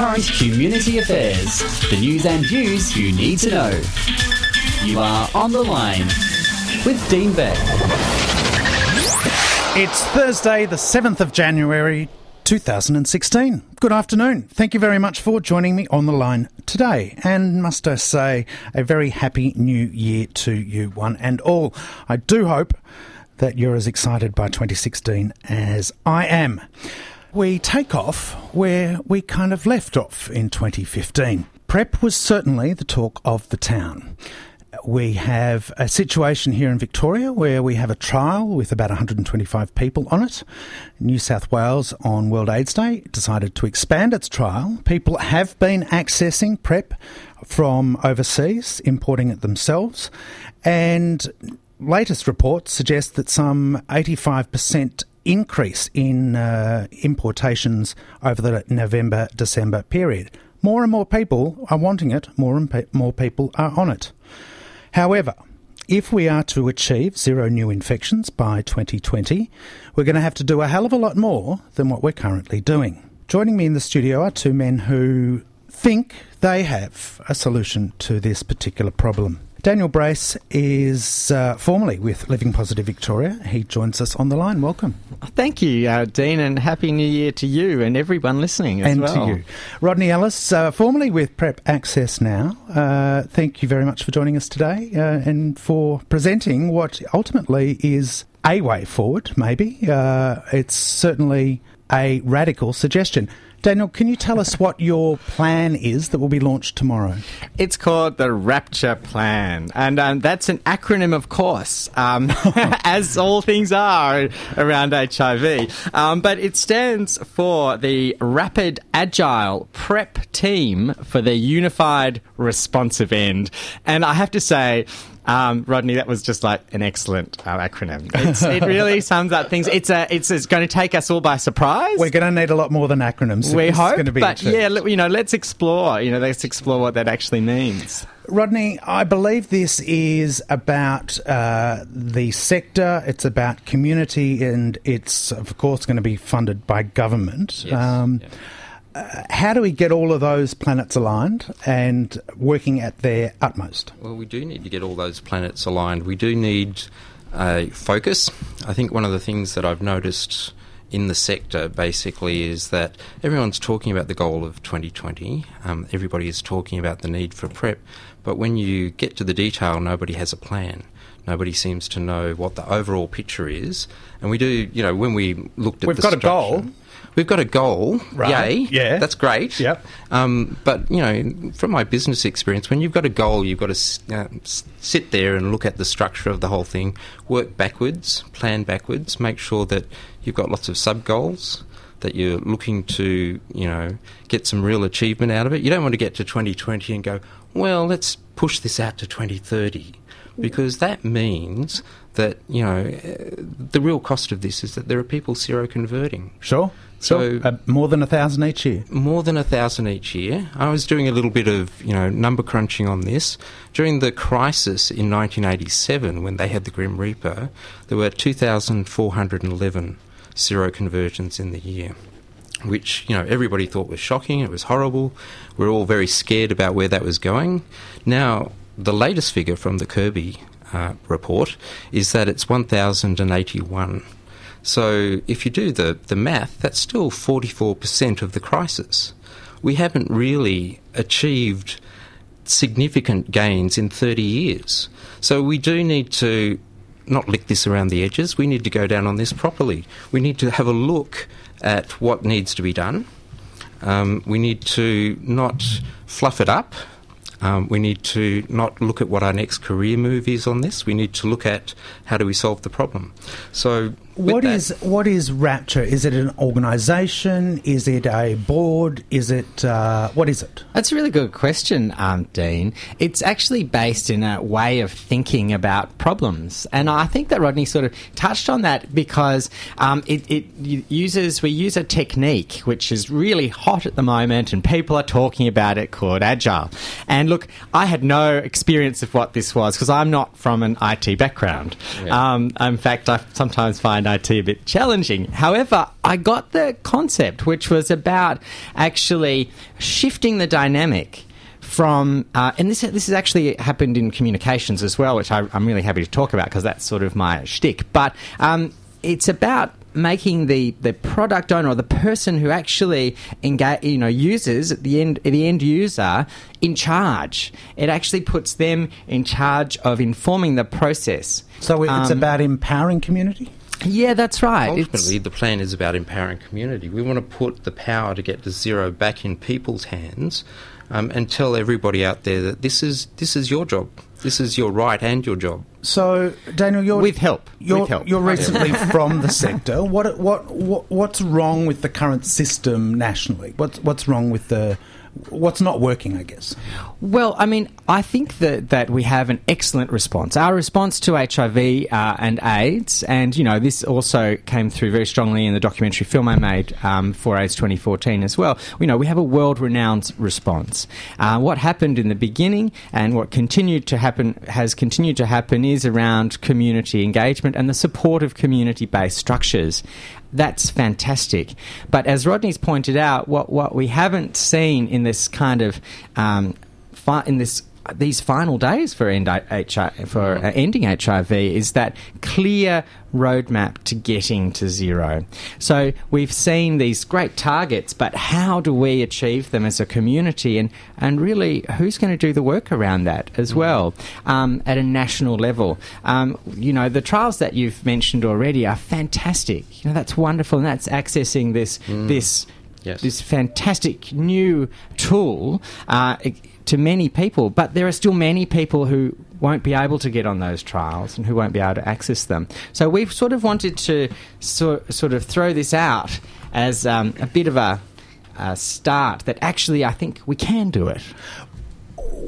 Current community affairs, the news and views you need to know. You are on the line with Dean Beck. It's Thursday, the 7th of January, 2016. Good afternoon. Thank you very much for joining me on the line today. And must I say, a very happy new year to you, one and all. I do hope that you're as excited by 2016 as I am. We take off where we kind of left off in 2015. PrEP was certainly the talk of the town. We have a situation here in Victoria where we have a trial with about 125 people on it. New South Wales on World AIDS Day decided to expand its trial. People have been accessing PrEP from overseas, importing it themselves, and latest reports suggest that some 85% increase in uh, importations over the November December period. More and more people are wanting it, more and pe- more people are on it. However, if we are to achieve zero new infections by 2020, we're going to have to do a hell of a lot more than what we're currently doing. Joining me in the studio are two men who think they have a solution to this particular problem. Daniel Brace is uh, formerly with Living Positive Victoria. He joins us on the line. Welcome. Thank you, uh, Dean, and Happy New Year to you and everyone listening as and well. to you. Rodney Ellis, uh, formerly with Prep Access now. Uh, thank you very much for joining us today uh, and for presenting what ultimately is a way forward, maybe. Uh, it's certainly a radical suggestion. Daniel, can you tell us what your plan is that will be launched tomorrow? It's called the Rapture Plan, and um, that's an acronym, of course, um, as all things are around HIV. Um, but it stands for the Rapid Agile Prep Team for the Unified Responsive End. And I have to say, um, Rodney, that was just like an excellent uh, acronym. It's, it really sums up things. It's a, it's, it's going to take us all by surprise. We're going to need a lot more than acronyms. we hope, going to be but yeah, you know, let's explore. You know, let's explore what that actually means. Rodney, I believe this is about uh, the sector, it's about community, and it's, of course, going to be funded by government. Um, uh, how do we get all of those planets aligned and working at their utmost? Well, we do need to get all those planets aligned. We do need a focus. I think one of the things that I've noticed in the sector basically is that everyone's talking about the goal of 2020. Um, everybody is talking about the need for prep, but when you get to the detail, nobody has a plan. Nobody seems to know what the overall picture is. And we do, you know, when we looked at We've the got a goal. We've got a goal, Right. yay! Yeah. that's great. Yep. Um, but you know, from my business experience, when you've got a goal, you've got to uh, sit there and look at the structure of the whole thing, work backwards, plan backwards, make sure that you've got lots of sub goals. That you're looking to, you know, get some real achievement out of it. You don't want to get to 2020 and go, well, let's push this out to 2030, because that means that you know uh, the real cost of this is that there are people seroconverting. Sure. So- uh, more than a thousand each year. more than a thousand each year. I was doing a little bit of you know number crunching on this during the crisis in 1987 when they had the Grim Reaper. There were 2,411 seroconversions in the year, which you know everybody thought was shocking. It was horrible. We are all very scared about where that was going. Now the latest figure from the Kirby uh, report is that it's 1,081. So if you do the, the math, that's still 44% of the crisis. We haven't really achieved significant gains in 30 years. So we do need to not lick this around the edges. We need to go down on this properly. We need to have a look at what needs to be done. Um, we need to not fluff it up. Um, we need to not look at what our next career move is on this. We need to look at how do we solve the problem. So What that- is what is Rapture? Is it an organisation? Is it a board? Is it uh, what is it? That's a really good question, um, Dean. It's actually based in a way of thinking about problems, and I think that Rodney sort of touched on that because um, it, it uses we use a technique which is really hot at the moment, and people are talking about it called agile. And look, I had no experience of what this was because I'm not from an IT background. Yeah. Um, in fact, I sometimes find IT a bit challenging. However, I got the concept, which was about actually shifting the dynamic from, uh, and this this has actually happened in communications as well, which I, I'm really happy to talk about because that's sort of my shtick. But um, it's about making the, the product owner or the person who actually engage, you know uses the end the end user in charge. It actually puts them in charge of informing the process. So it's Um, about empowering community. Yeah, that's right. It's- Ultimately, the plan is about empowering community. We want to put the power to get to zero back in people's hands, um, and tell everybody out there that this is this is your job. This is your right and your job. So Daniel, you're With help. You're, With help. you're recently from the sector. What, what what what's wrong with the current system nationally? What's what's wrong with the what's not working? I guess. Well, I mean, I think that, that we have an excellent response. Our response to HIV uh, and AIDS, and you know, this also came through very strongly in the documentary film I made um, for AIDS 2014 as well. You know, we have a world-renowned response. Uh, what happened in the beginning and what continued to happen has continued to happen is around community engagement and the support of community-based structures. That's fantastic. But as Rodney's pointed out, what, what we haven't seen in this kind of um, fi- in this these final days for end HI, for uh, ending HIV is that clear roadmap to getting to zero. So we've seen these great targets, but how do we achieve them as a community? And and really, who's going to do the work around that as well um, at a national level? Um, you know, the trials that you've mentioned already are fantastic. You know, that's wonderful, and that's accessing this this Yes. this fantastic new tool uh, to many people, but there are still many people who won't be able to get on those trials and who won't be able to access them. So we've sort of wanted to so, sort of throw this out as um, a bit of a, a start that actually I think we can do it.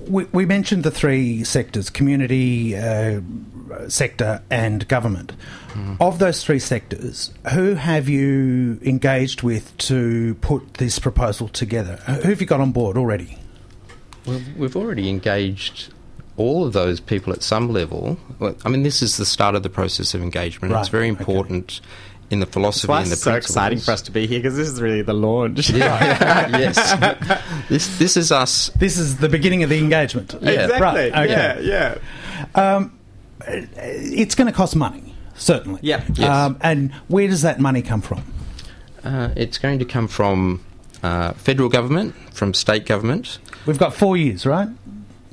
We, we mentioned the three sectors: community uh, sector and government. Of those three sectors, who have you engaged with to put this proposal together? Who have you got on board already? Well, we've already engaged all of those people at some level. Well, I mean, this is the start of the process of engagement. Right, It's very okay. important in the philosophy and the so principles. exciting for us to be here because this is really the launch. Yeah, yes. This this is us. This is the beginning of the engagement. Exactly. Yeah. Right, okay. yeah. Um, it's going to cost money, certainly. Yeah. Yes. Um, and where does that money come from? Uh, it's going to come from uh, federal government, from state government. We've got four years, right?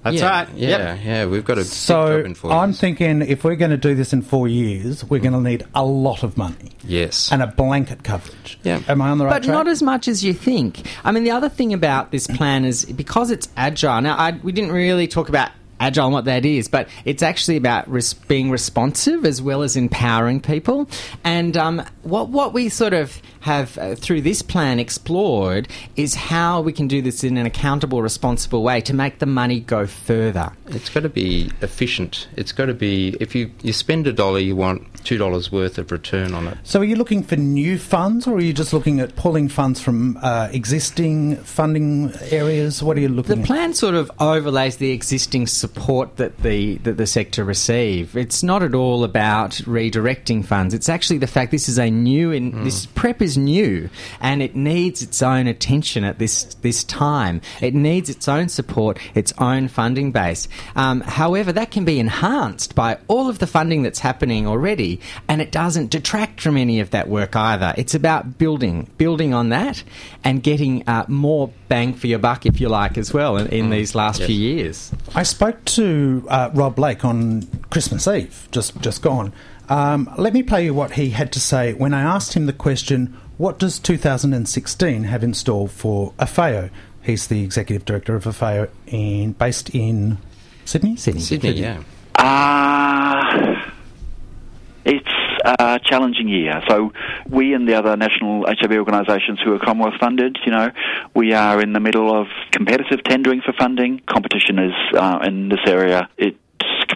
That's yeah, right. Yeah, Yep. yeah. We've got a big job So in four I'm years. thinking if we're going to do this in four years, we're going to need a lot of money yes. and a blanket coverage. Yeah. Am I on the right But track? not as much as you think. I mean, the other thing about this plan is because it's agile. Now, I, we didn't really talk about agile and what that is, but it's actually about res- being responsive as well as empowering people. And um, what what we sort of have uh, through this plan explored is how we can do this in an accountable, responsible way to make the money go further. It's got to be efficient. It's got to be if you you spend a dollar, you want two dollars worth of return on it. so are you looking for new funds or are you just looking at pulling funds from uh, existing funding areas? What are you The looking at? plan sort of overlays the existing support that the that the sector receive. It's not at all about redirecting funds. It's actually the fact this is a new in this prep is new and it needs its own attention at this this time. It needs its own support, its own funding base. Um, however, that can be enhanced by all of the funding that's happening already, and it doesn't detract from any of that work either. It's about building, building on that, and getting uh, more bang for your buck, if you like, as well in, in these last Yes. few years. I spoke to uh, Rob Lake on Christmas Eve, just just gone. Um, let me play you what he had to say when I asked him the question, "What does 2016 have in store for AFAO?" He's the executive director of AFAO, in, based in Sydney. Sydney. Sydney, yeah. Uh, it's a challenging year. So we and the other national HIV organisations who are Commonwealth funded, you know, we are in the middle of competitive tendering for funding. Competition is uh, in this area. It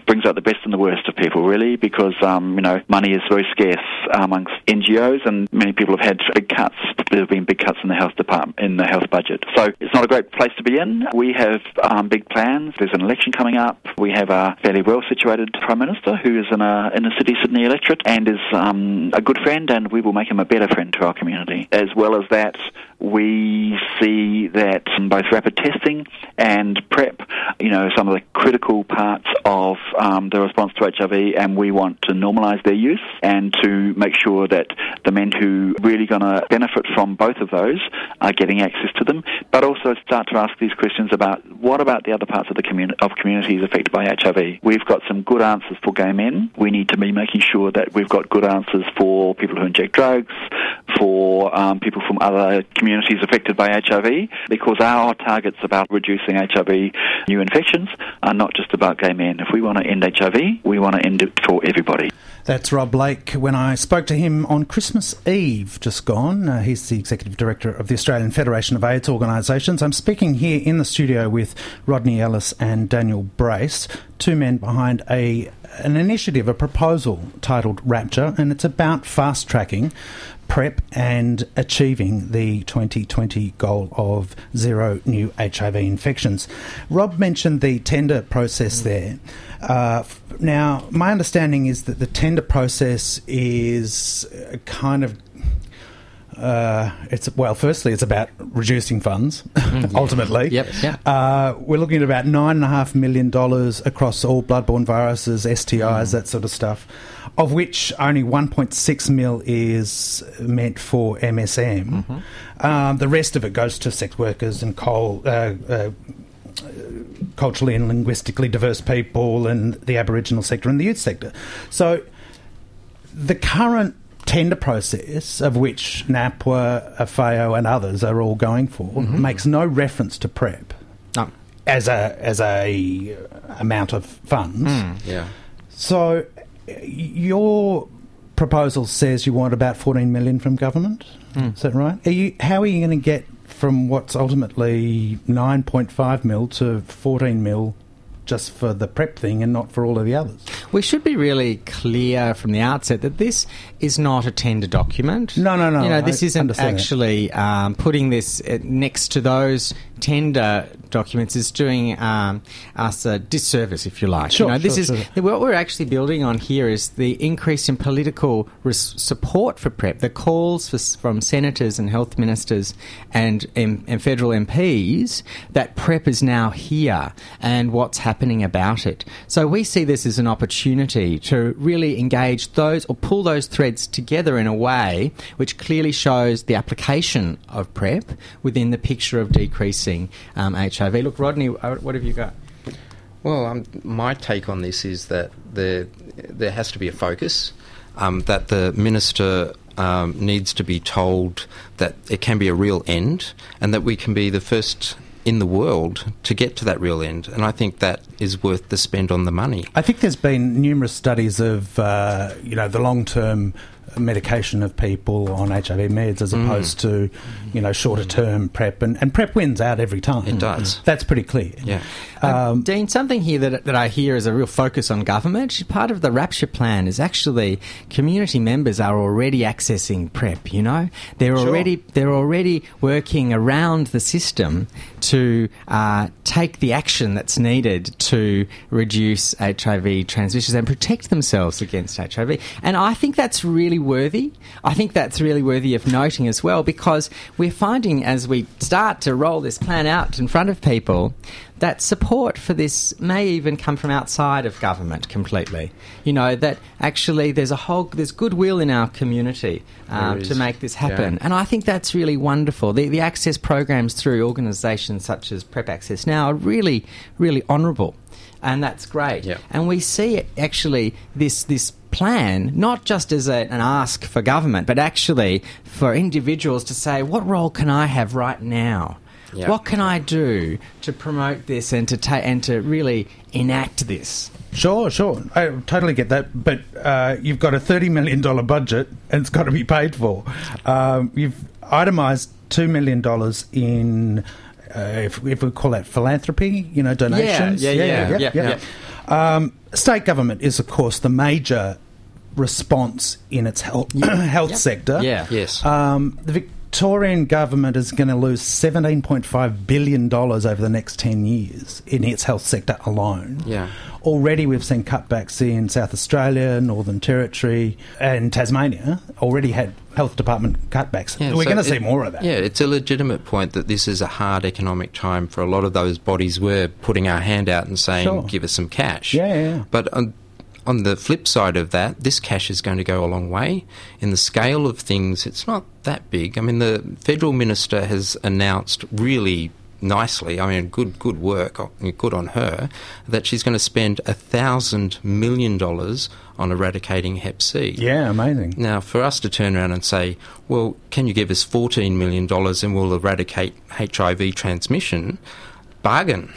brings out the best and the worst of people, really, because um, you know money is very scarce amongst NGOs, and many people have had big cuts. There have been big cuts in the health department, in the health budget. So it's not a great place to be in. We have um, big plans. There's an election coming up. We have a fairly well situated prime minister who is in a inner city Sydney electorate and is um, a good friend, and we will make him a better friend to our community. As well as that, we see that both rapid testing and PrEP, you know, some of the critical parts of um, the response to HIV, and we want to normalise their use and to make sure that the men who really going to benefit from both of those are getting access to them, but also start to ask these questions about what about the other parts of the community of communities affected by HIV. We've got some good answers for gay men. We need to be making sure that we've got good answers for people who inject drugs, for um, people from other communities affected by HIV, because our targets about reducing HIV new infections are not just about gay men. If we want to end HIV, we want to end it for everybody. That's Rob Lake. When I spoke to him on Christmas Eve, just gone, uh, he's the Executive Director of the Australian Federation of AIDS Organisations. I'm speaking here in the studio with Rodney Ellis and Daniel Brace, two men behind a an initiative, a proposal titled Rapture, and it's about fast tracking PrEP and achieving the 2020 goal of zero new HIV infections. Rob mentioned the tender process there. Uh, now, my understanding is that the tender process is kind of uh, it's well. Firstly, it's about reducing funds. ultimately, Yep, yeah. Uh, we're looking at about nine and a half million dollars across all bloodborne viruses, STIs, that sort of stuff, of which only 1.6 mil is meant for MSM. Um, the rest of it goes to sex workers and coal. Uh, uh, culturally and linguistically diverse people and the Aboriginal sector and the youth sector. So the current tender process, of which NAPWA, AFAO, and others are all going for, mm-hmm. makes no reference to PrEP No. as a as a uh, amount of funds. Mm, yeah. So uh, your proposal says you want about 14 million from government. Mm. Is that right? Are you, how are you going to get from what's ultimately 9.5 mil to 14 mil just for the prep thing and not for all of the others? We should be really clear from the outset that this is not a tender document. No, no, no, You know, this I isn't actually um, putting this uh, next to those tender documents is doing um, us a disservice, if you like. Sure, you know, this sure, is sure. what we're actually building on here is the increase in political res- support for PrEP. The calls for, from senators and health ministers and, and, and federal MPs that PrEP is now here and what's happening about it. So we see this as an opportunity to really engage those or pull those threads together in a way which clearly shows the application of PrEP within the picture of decreasing um, HIV. Look, Rodney, uh, what have you got? Well, um, my take on this is that there there has to be a focus. Um, that the minister um, needs to be told that it can be a real end, and that we can be the first in the world to get to that real end. And I think that is worth the spend on the money. I think there's been numerous studies of uh, you know the long term medication of people on HIV meds as Mm. opposed to you know shorter term prep and, and prep wins out every time. It does. That's pretty clear. Yeah. Um, Dean, something here that, that I hear is a real focus on government. Part of the Rapture plan is actually community members are already accessing PrEP. You know, they're already they're already working around the system to uh, take the action that's needed to reduce HIV transmissions and protect themselves against HIV. And I think that's really worthy. I think that's really worthy of noting as well because we're finding as we start to roll this plan out in front of people that support for this may even come from outside of government completely. You know that actually there's a whole there's goodwill in our community um, to make this happen, yeah. and I think that's really wonderful. The, the access programs through organisations such as Prep Access now are really really honourable, and that's great. Yeah. And we see it, actually this this plan not just as a, an ask for government, but actually for individuals to say, what role can I have right now? Yeah. What can I do to promote this and to ta- and to really enact this? Sure, sure. I totally get that. But uh, you've got a $30 million budget and it's got to be paid for. Um, you've itemised $2 million in, uh, if, if, we call that philanthropy, you know, donations. Yeah, yeah, yeah. yeah, yeah, yeah. yeah. Um, state government is, of course, the major response in its health, health yep. sector. Yeah, yes. Um, the Victorian government is going to lose $17.5 billion over the next 10 years in its health sector alone. Yeah. Already we've seen cutbacks in South Australia, Northern Territory, and Tasmania already had health department cutbacks. Yeah, We're so going to see more of that. Yeah, it's a legitimate point that this is a hard economic time for a lot of those bodies. We're putting our hand out and saying, sure. give us some cash. Yeah, yeah. But um, on the flip side of that, this cash is going to go a long way. In the scale of things, it's not that big. I mean, the federal minister has announced really nicely. I mean, good good work, uh, good on her. That she's going to spend a thousand million dollars on eradicating Hep C. Yeah, amazing. Now, for us to turn around and say, well, can you give us fourteen million dollars and we'll eradicate HIV transmission? Bargain.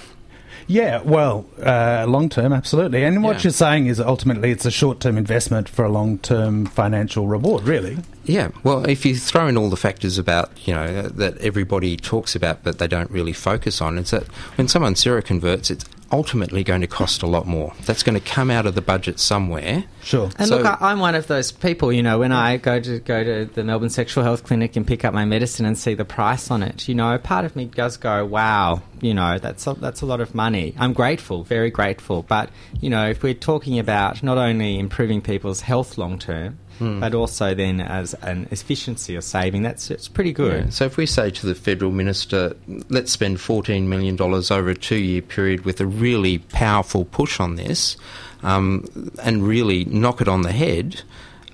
Yeah, well, uh, long term, absolutely. And what yeah. you're saying is ultimately it's a short term investment for a long term financial reward, really. Yeah, well, if you throw in all the factors about, you know, that everybody talks about but they don't really focus on, it's that when someone seroconverts, it's ultimately going to cost a lot more. That's going to come out of the budget somewhere. Sure. And so, look, I, am one of those people. You know, when I go to go to the Melbourne Sexual Health Clinic and pick up my medicine and see the price on it, you know, part of me does go, "Wow, you know, that's a, that's a lot of money." I'm grateful, very grateful. But you know, if we're talking about not only improving people's health long term, mm. but also then as an efficiency or saving. That's it's pretty good. Yeah. So if we say to the federal minister, let's spend fourteen million dollars over a two-year period with a really powerful push on this, um, and really knock it on the head,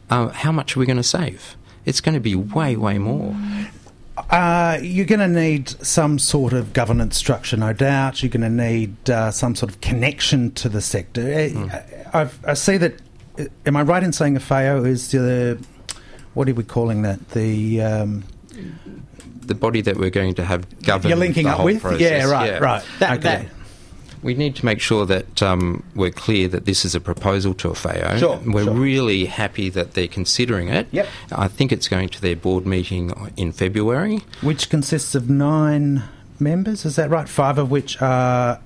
uh, how much are we going to save? It's going to be way, way more. Uh, you're going to need some sort of governance structure, no doubt. You're going to need uh, some sort of connection to the sector. Mm. I see that am I right in saying AFAO is the what are we calling that? The um, the body that we're going to have govern. You're linking up with, process. yeah, right, yeah. right. That, okay. That, we need to make sure that um, we're clear that this is a proposal to AFAO. Sure, we're sure. really happy that they're considering it. Yep. I think it's going to their board meeting in February. Which consists of nine members, is that right? Five of which are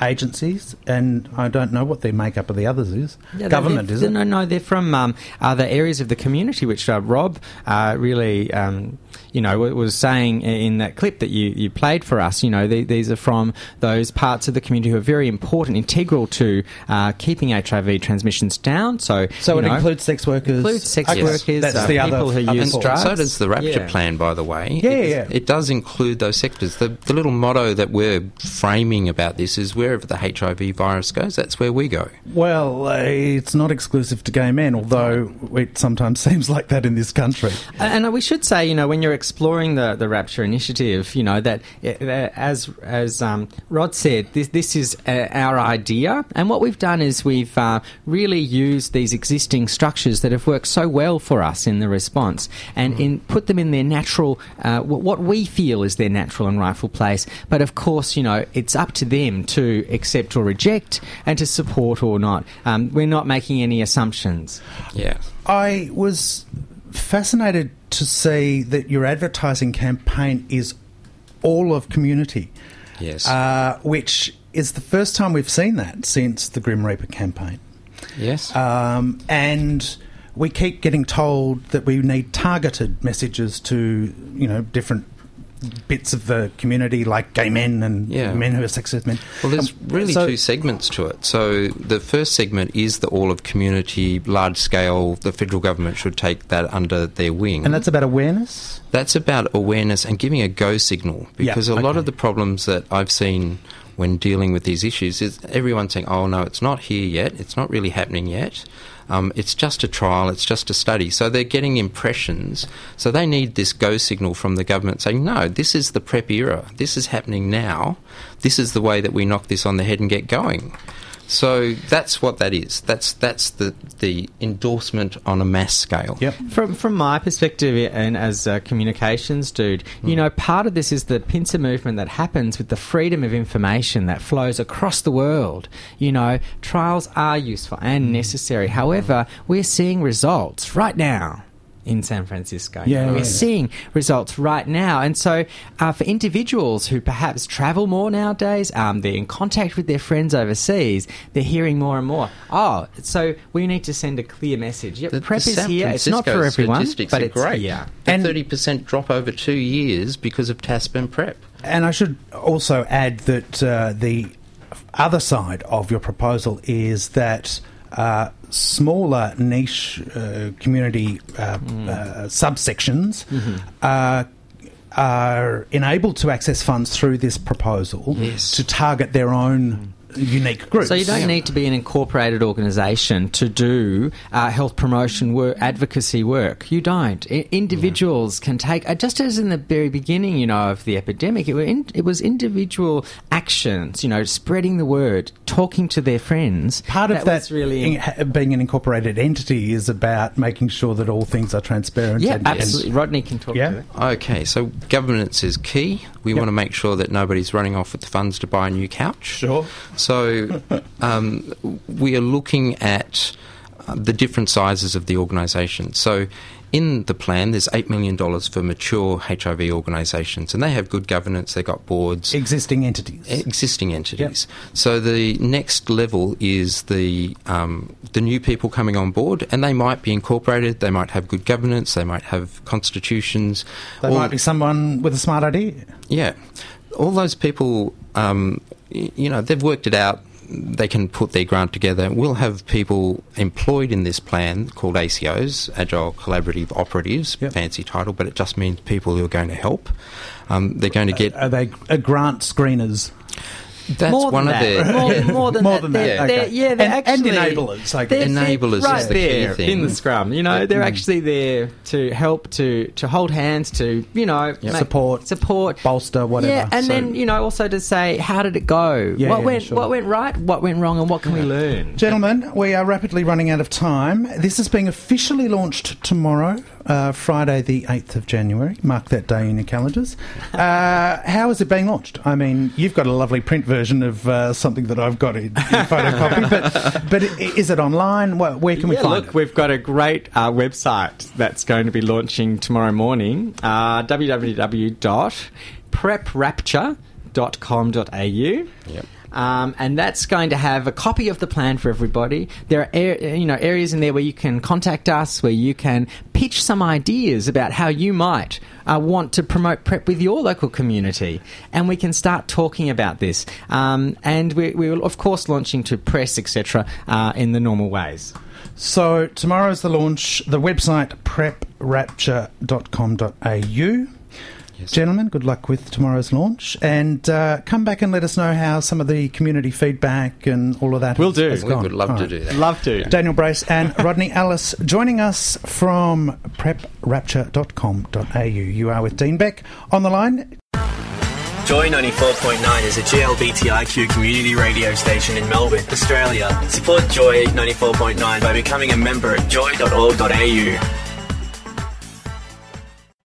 agencies, and I don't know what the makeup of the others is. Government, is it? No, no, they're from um, other areas of the community, which uh, Rob uh, really um, you know, was saying in that clip that you, you played for us, you know, the, these are from those parts of the community who are very important, integral to uh, keeping HIV transmissions down. So, so it know, includes sex workers, includes sex yes. workers, That's uh, the people other, who use drugs. So does the Rapture yeah. Plan, by the way. Yeah, it, yeah. It does include those sectors. The, the little motto that we're framing about this is wherever the HIV virus goes, that's where we go. Well, uh, it's not exclusive to gay men, although it sometimes seems like that in this country. And we should say, you know, when you're exploring the, the Rapture Initiative, you know that uh, as as um, Rod said, this this is uh, our idea, and what we've done is we've uh, really used these existing structures that have worked so well for us in the response, and in put them in their natural, uh, what we feel is their natural and rightful place. But of course, you know, it's up to them to accept or reject, and to support or not. Um, we're not making any assumptions. Yeah, I was fascinated to see that your advertising campaign is all of community. Yes. Uh, which is the first time we've seen that since the Grim Reaper campaign. Yes. Um, and we keep getting told that we need targeted messages to, you know, different bits of the community, like gay men and yeah. men who are sex with men. Well, there's um, really so, two segments to it. So the first segment is the all of community, large scale. The federal government should take that under their wing, and that's about awareness. That's about awareness and giving a go signal because yeah, a lot of the problems that I've seen when dealing with these issues is everyone saying, "Oh no, it's not here yet. It's not really happening yet." Um, it's just a trial, it's just a study. So they're getting impressions. So they need this go signal from the government saying, no, this is the PrEP era. This is happening now. This is the way that we knock this on the head and get going. So that's what that is. That's that's the the endorsement on a mass scale. Yep. From from my perspective, and as a communications dude, you hmm. know, part of this is the pincer movement that happens with the freedom of information that flows across the world. You know, trials are useful and necessary. However, we're seeing results right now. In San Francisco, Yeah, we're yeah. seeing results right now, and so uh, for individuals who perhaps travel more nowadays, um, they're in contact with their friends overseas, they're hearing more and more. Oh, so we need to send a clear message. Yep, The- prep the is San here. It's not for everyone, but it's great. here. And- thirty percent drop over two years because of TASP and prep. And I should also add that uh, the other side of your proposal is that uh, smaller niche uh, community uh, Mm. uh, subsections Mm-hmm. uh, are enabled to access funds through this proposal Yes. to target their own unique groups. So you don't need to be an incorporated organisation to do uh, health promotion work, advocacy work. You don't. I- individuals can take, uh, just as in the very beginning, you know, of the epidemic, it, were in, it was individual actions. You know, spreading the word, talking to their friends. Part of that, really in- being an incorporated entity is about making sure that all things are transparent. yeah, and- and- absolutely. Rodney can talk Yeah. to that. Okay, so governance is key. We Yep. want to make sure that nobody's running off with the funds to buy a new couch. Sure. So um, we are looking at uh, the different sizes of the organisation. So in the plan, there's $8 million for mature HIV organisations, and they have good governance, they've got boards. existing entities. Existing entities. So the next level is the um, the new people coming on board, and they might be incorporated. They might have good governance. They might have constitutions. They might be someone with a smart idea. yeah, all those people, um, you know, they've worked it out. They can put their grant together. We'll have people employed in this plan called ACOs, Agile Collaborative Operatives, Yep. fancy title, but it just means people who are going to help. Um, they're going to get. Are they grant screeners? That's more one than of their. that. more, more than More that. than that, They're, okay. they're- yeah, they're And- and actually enablers, I they're- guess. they're is right the key there thing. in the scrum. You know, they're mm. actually there to help, to to hold hands, to you know, make- Support. support, Bolster, whatever. Yeah, and So- then you know also to say how did it go? Yeah, what yeah, went sure. what went right? What went wrong? And what can we learn? Gentlemen, we are rapidly running out of time. This is being officially launched tomorrow, uh, Friday, the 8th of January. Mark that day in your calendars. Uh, how is it being launched? I mean, you've got a lovely print version of uh, something that I've got in, in photocopy, but, but is it online? Where, where can we yeah, find look, it? we've got a great uh, website that's going to be launching tomorrow morning. Uh, www.preprapture.com.au. Yep. Um, and that's going to have a copy of the plan for everybody. There are ar- you know areas in there where you can contact us, where you can pitch some ideas about how you might uh, want to promote prep with your local community, and we can start talking about this. Um, and we, we will, of course, launching to press, etc., uh, in the normal ways. So tomorrow's the launch. The website preprapture.com.au. Yes. Gentlemen, good luck with tomorrow's launch, and uh, come back and let us know how some of the community feedback and all of that. We'll has- do. has We gone. would love All to right. do that. Love to. Daniel Brace and Rodney Ellis joining us from preprapture.com.au. You are with Dean Beck on the line. Joy 94.9 is a GLBTIQ community radio station in Melbourne, Australia. Support Joy 94.9 by becoming a member at joy.org.au.